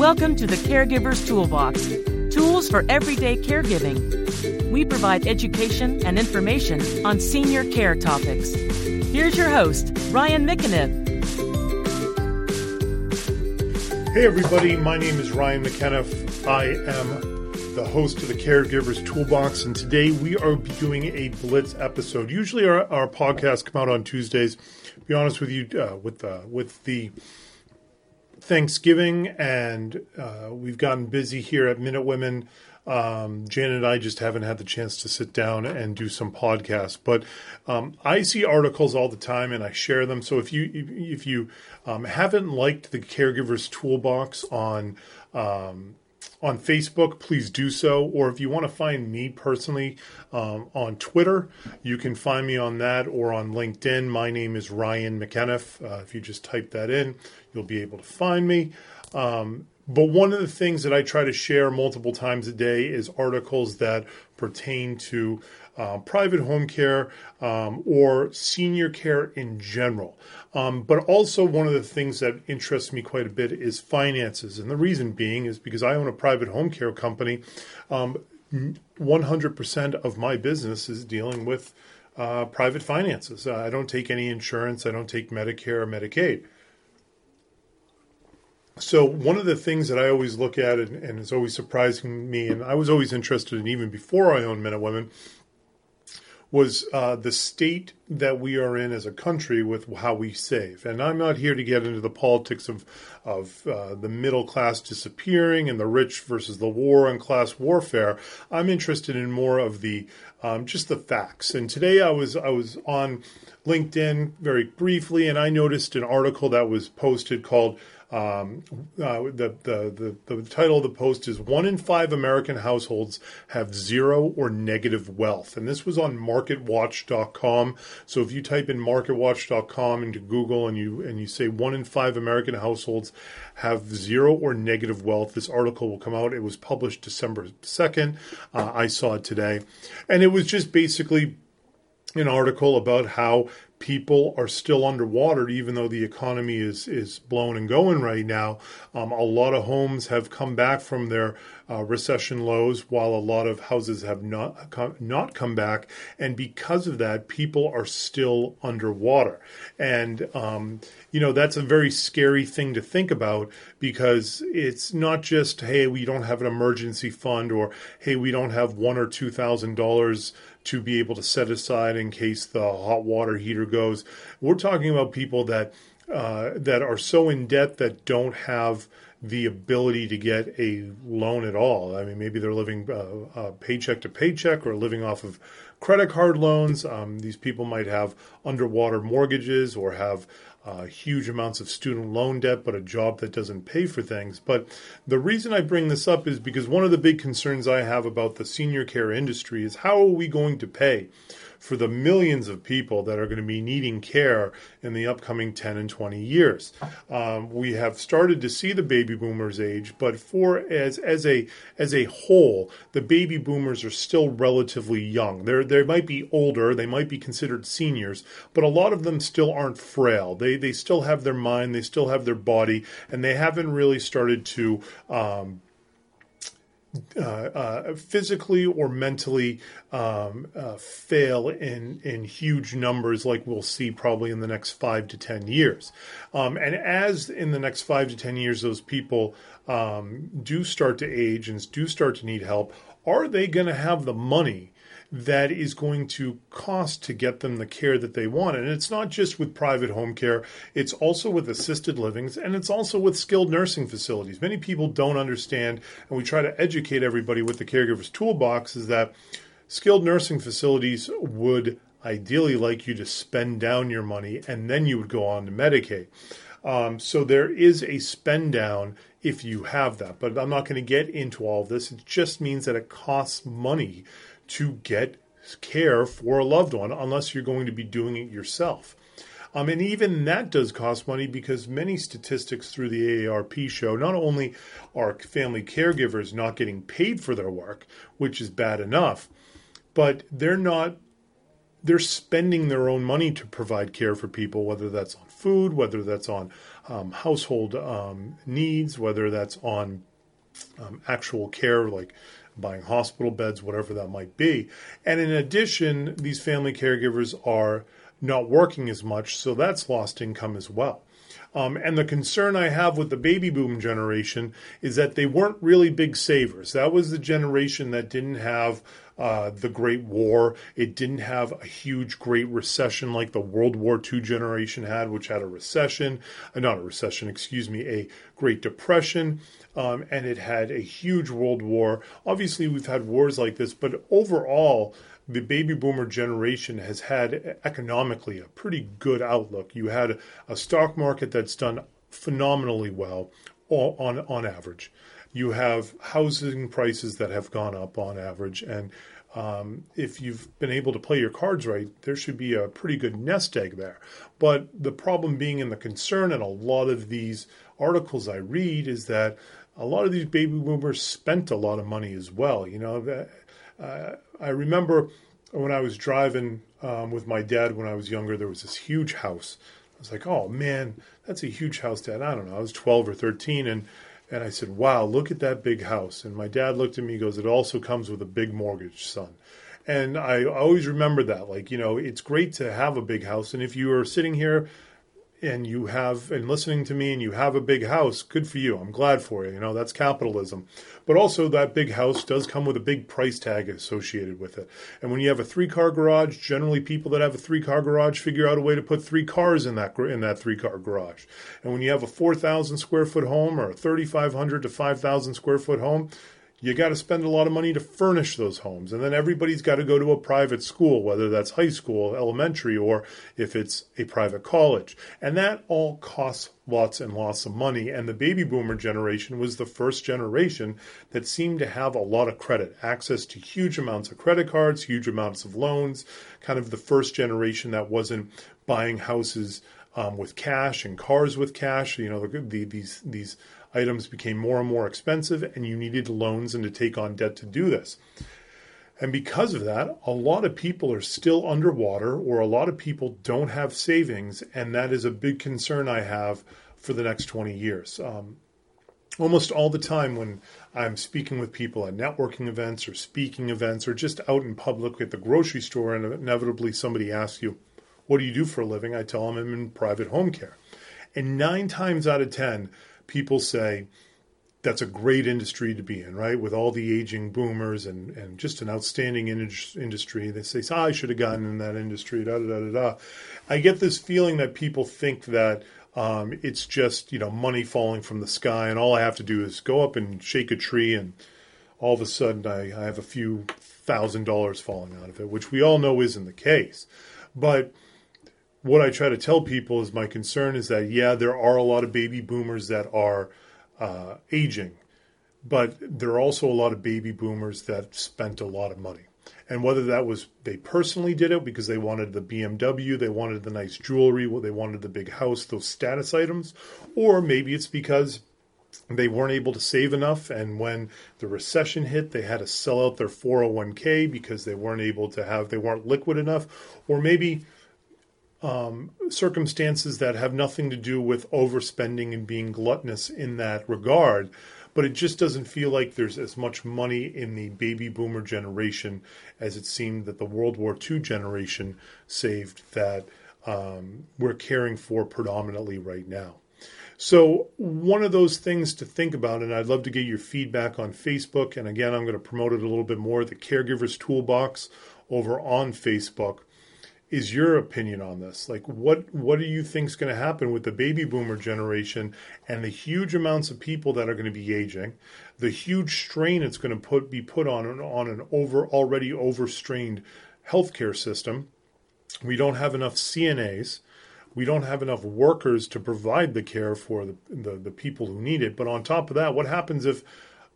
Welcome to the Caregiver's Toolbox tools for everyday caregiving. We provide education and information on senior care topics. Here's your host, Ryan McAniff. Hey, everybody, my name is Ryan McAniff. I am the host of the Caregiver's Toolbox, and today we are doing a Blitz episode. Usually, our, our podcasts come out on Tuesdays. Be honest with you, uh, with uh, with the Thanksgiving, and uh, we've gotten busy here at Minute Women. Um, Jan and I just haven't had the chance to sit down and do some podcasts, but um, I see articles all the time and I share them. So if you if you um, haven't liked the Caregivers Toolbox on um, on Facebook, please do so. Or if you want to find me personally um, on Twitter, you can find me on that or on LinkedIn. My name is Ryan McAniff. Uh, if you just type that in, you'll be able to find me. Um, but one of the things that I try to share multiple times a day is articles that pertain to uh, private home care um, or senior care in general. Um, but also, one of the things that interests me quite a bit is finances. And the reason being is because I own a private home care company. Um, 100% of my business is dealing with uh, private finances. Uh, I don't take any insurance, I don't take Medicare or Medicaid. So, one of the things that I always look at and, and is always surprising me, and I was always interested in even before I owned Minute Women, was uh, the state that we are in as a country with how we save. And I'm not here to get into the politics of of uh, the middle class disappearing and the rich versus the war and class warfare. I'm interested in more of the um, just the facts. And today I was I was on LinkedIn very briefly, and I noticed an article that was posted called um, uh, the, the, the, the title of the post is One in Five American Households Have Zero or Negative Wealth. And this was on marketwatch.com. So if you type in marketwatch.com into Google and you, and you say one in five American households have zero or negative wealth, this article will come out. It was published December 2nd. Uh, I saw it today. And it was just basically an article about how people are still underwater, even though the economy is is blown and going right now. Um, a lot of homes have come back from their uh, recession lows, while a lot of houses have not come, not come back, and because of that, people are still underwater. And um, you know that's a very scary thing to think about because it's not just hey we don't have an emergency fund or hey we don't have one or two thousand dollars to be able to set aside in case the hot water heater goes. We're talking about people that uh, that are so in debt that don't have the ability to get a loan at all. I mean, maybe they're living uh, uh, paycheck to paycheck or living off of credit card loans. Um, these people might have underwater mortgages or have uh, huge amounts of student loan debt, but a job that doesn't pay for things. But the reason I bring this up is because one of the big concerns I have about the senior care industry is how are we going to pay for the millions of people that are going to be needing care in the upcoming 10 and 20 years. Um, we have started to see the baby boomers age, but for as as a as a whole, the baby boomers are still relatively young. They they might be older, they might be considered seniors, but a lot of them still aren't frail. They they still have their mind, they still have their body, and they haven't really started to um, uh, uh, physically or mentally um, uh, fail in in huge numbers, like we'll see probably in the next five to ten years. Um, and as in the next five to ten years, those people um, do start to age and do start to need help, are they going to have the money? That is going to cost to get them the care that they want. And it's not just with private home care, it's also with assisted livings and it's also with skilled nursing facilities. Many people don't understand, and we try to educate everybody with the Caregiver's Toolbox, is that skilled nursing facilities would ideally like you to spend down your money and then you would go on to Medicaid. Um, so there is a spend down if you have that. But I'm not going to get into all of this. It just means that it costs money to get care for a loved one unless you're going to be doing it yourself. Um, and even that does cost money because many statistics through the AARP show not only are family caregivers not getting paid for their work, which is bad enough, but they're not they're spending their own money to provide care for people, whether that's on food, whether that's on um, household um, needs, whether that's on um, actual care like buying hospital beds, whatever that might be. And in addition, these family caregivers are not working as much, so that's lost income as well. Um, and the concern I have with the baby boom generation is that they weren't really big savers. That was the generation that didn't have uh, the Great War. It didn't have a huge Great Recession like the World War II generation had, which had a recession, uh, not a recession, excuse me, a Great Depression. Um, and it had a huge world war. Obviously, we've had wars like this, but overall, the baby boomer generation has had economically a pretty good outlook. You had a stock market that's done phenomenally well on on average. You have housing prices that have gone up on average, and um, if you've been able to play your cards right, there should be a pretty good nest egg there. But the problem being, and the concern in a lot of these articles I read is that a lot of these baby boomers spent a lot of money as well. You know, uh, I remember when I was driving um, with my dad when I was younger, there was this huge house. I was like, oh man, that's a huge house, Dad. I don't know. I was 12 or 13. And, and I said, wow, look at that big house. And my dad looked at me and goes, it also comes with a big mortgage, son. And I always remember that. Like, you know, it's great to have a big house. And if you are sitting here and you have and listening to me and you have a big house good for you. I'm glad for you. You know that's capitalism. But also that big house does come with a big price tag associated with it. And when you have a three car garage generally people that have a three car garage figure out a way to put three cars in that in that three car garage. And when you have a 4000 square foot home or a 3500 to 5000 square foot home you got to spend a lot of money to furnish those homes. And then everybody's got to go to a private school, whether that's high school, elementary, or if it's a private college. And that all costs lots and lots of money. And the baby boomer generation was the first generation that seemed to have a lot of credit, access to huge amounts of credit cards, huge amounts of loans, kind of the first generation that wasn't buying houses um, with cash and cars with cash. You know, the, the, these, these, items became more and more expensive, and you needed loans and to take on debt to do this. And because of that, a lot of people are still underwater, or a lot of people don't have savings, and that is a big concern I have for the next 20 years. Um, almost all the time when I'm speaking with people at networking events or speaking events or just out in public at the grocery store, and inevitably somebody asks you, What do you do for a living? I tell them I'm in private home care. And nine times out of 10, people say that's a great industry to be in, right? With all the aging boomers and, and just an outstanding in- industry. They say, oh, I should have gotten in that industry, da, da, da, da. I get this feeling that people think that um, it's just, you know, money falling from the sky and all I have to do is go up and shake a tree and all of a sudden I, I have a few thousand dollars falling out of it, which we all know isn't the case. But – what I try to tell people is my concern is that yeah, there are a lot of baby boomers that are uh, aging, but there are also a lot of baby boomers that spent a lot of money. And whether that was they personally did it because they wanted the BMW, they wanted the nice jewelry, they wanted the big house, those status items, or maybe it's because they weren't able to save enough and when the recession hit they had to sell out their 401k because they weren't able to have they weren't liquid enough or maybe um, circumstances that have nothing to do with overspending and being gluttonous in that regard. But it just doesn't feel like there's as much money in the baby boomer generation as it seemed that the World War II generation saved that um, we're caring for predominantly right now. So, one of those things to think about, and I'd love to get your feedback on Facebook. And again, I'm going to promote it a little bit more the Caregivers Toolbox over on Facebook is your opinion on this? Like, what what do you think is going to happen with the baby boomer generation and the huge amounts of people that are going to be aging, the huge strain it's going to put be put on on an over already overstrained healthcare system? We don't have enough CNAs. We don't have enough workers to provide the care for the, the, the people who need it. But on top of that, what happens if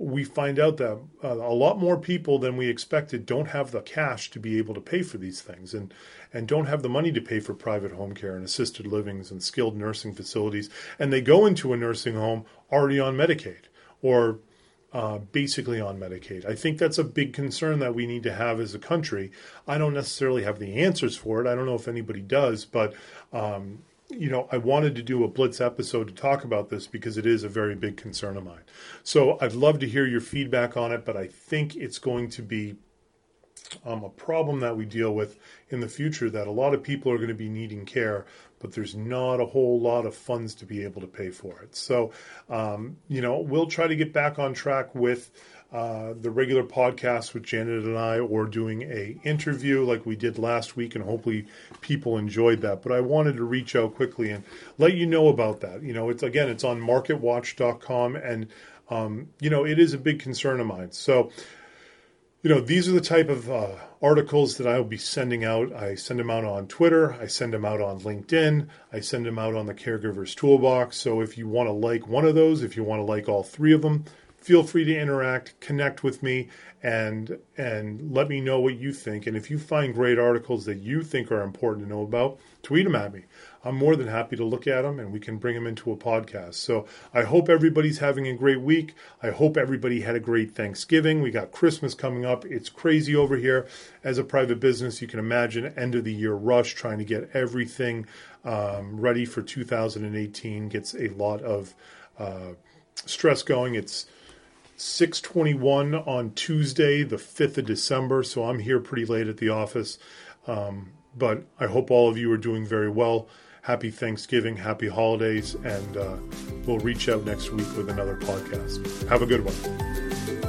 we find out that uh, a lot more people than we expected don't have the cash to be able to pay for these things and and don't have the money to pay for private home care and assisted livings and skilled nursing facilities and they go into a nursing home already on Medicaid or uh, basically on Medicaid. I think that's a big concern that we need to have as a country. I don't necessarily have the answers for it. I don't know if anybody does, but um, you know, I wanted to do a Blitz episode to talk about this because it is a very big concern of mine. So I'd love to hear your feedback on it, but I think it's going to be um, a problem that we deal with in the future that a lot of people are going to be needing care, but there's not a whole lot of funds to be able to pay for it. So, um, you know, we'll try to get back on track with uh, the regular podcast with Janet and I, or doing a interview like we did last week, and hopefully people enjoyed that. But I wanted to reach out quickly and let you know about that. You know, it's again, it's on MarketWatch.com, and um, you know, it is a big concern of mine. So you know, these are the type of uh, articles that I will be sending out. I send them out on Twitter. I send them out on LinkedIn. I send them out on the Caregivers Toolbox. So if you want to like one of those, if you want to like all three of them, feel free to interact, connect with me, and and let me know what you think. And if you find great articles that you think are important to know about, tweet them at me. I'm more than happy to look at them and we can bring them into a podcast. So I hope everybody's having a great week. I hope everybody had a great Thanksgiving. We got Christmas coming up. It's crazy over here. As a private business, you can imagine end of the year rush trying to get everything um, ready for 2018 gets a lot of uh, stress going. It's 621 on Tuesday, the 5th of December. So I'm here pretty late at the office. Um, but I hope all of you are doing very well. Happy Thanksgiving, happy holidays, and uh, we'll reach out next week with another podcast. Have a good one.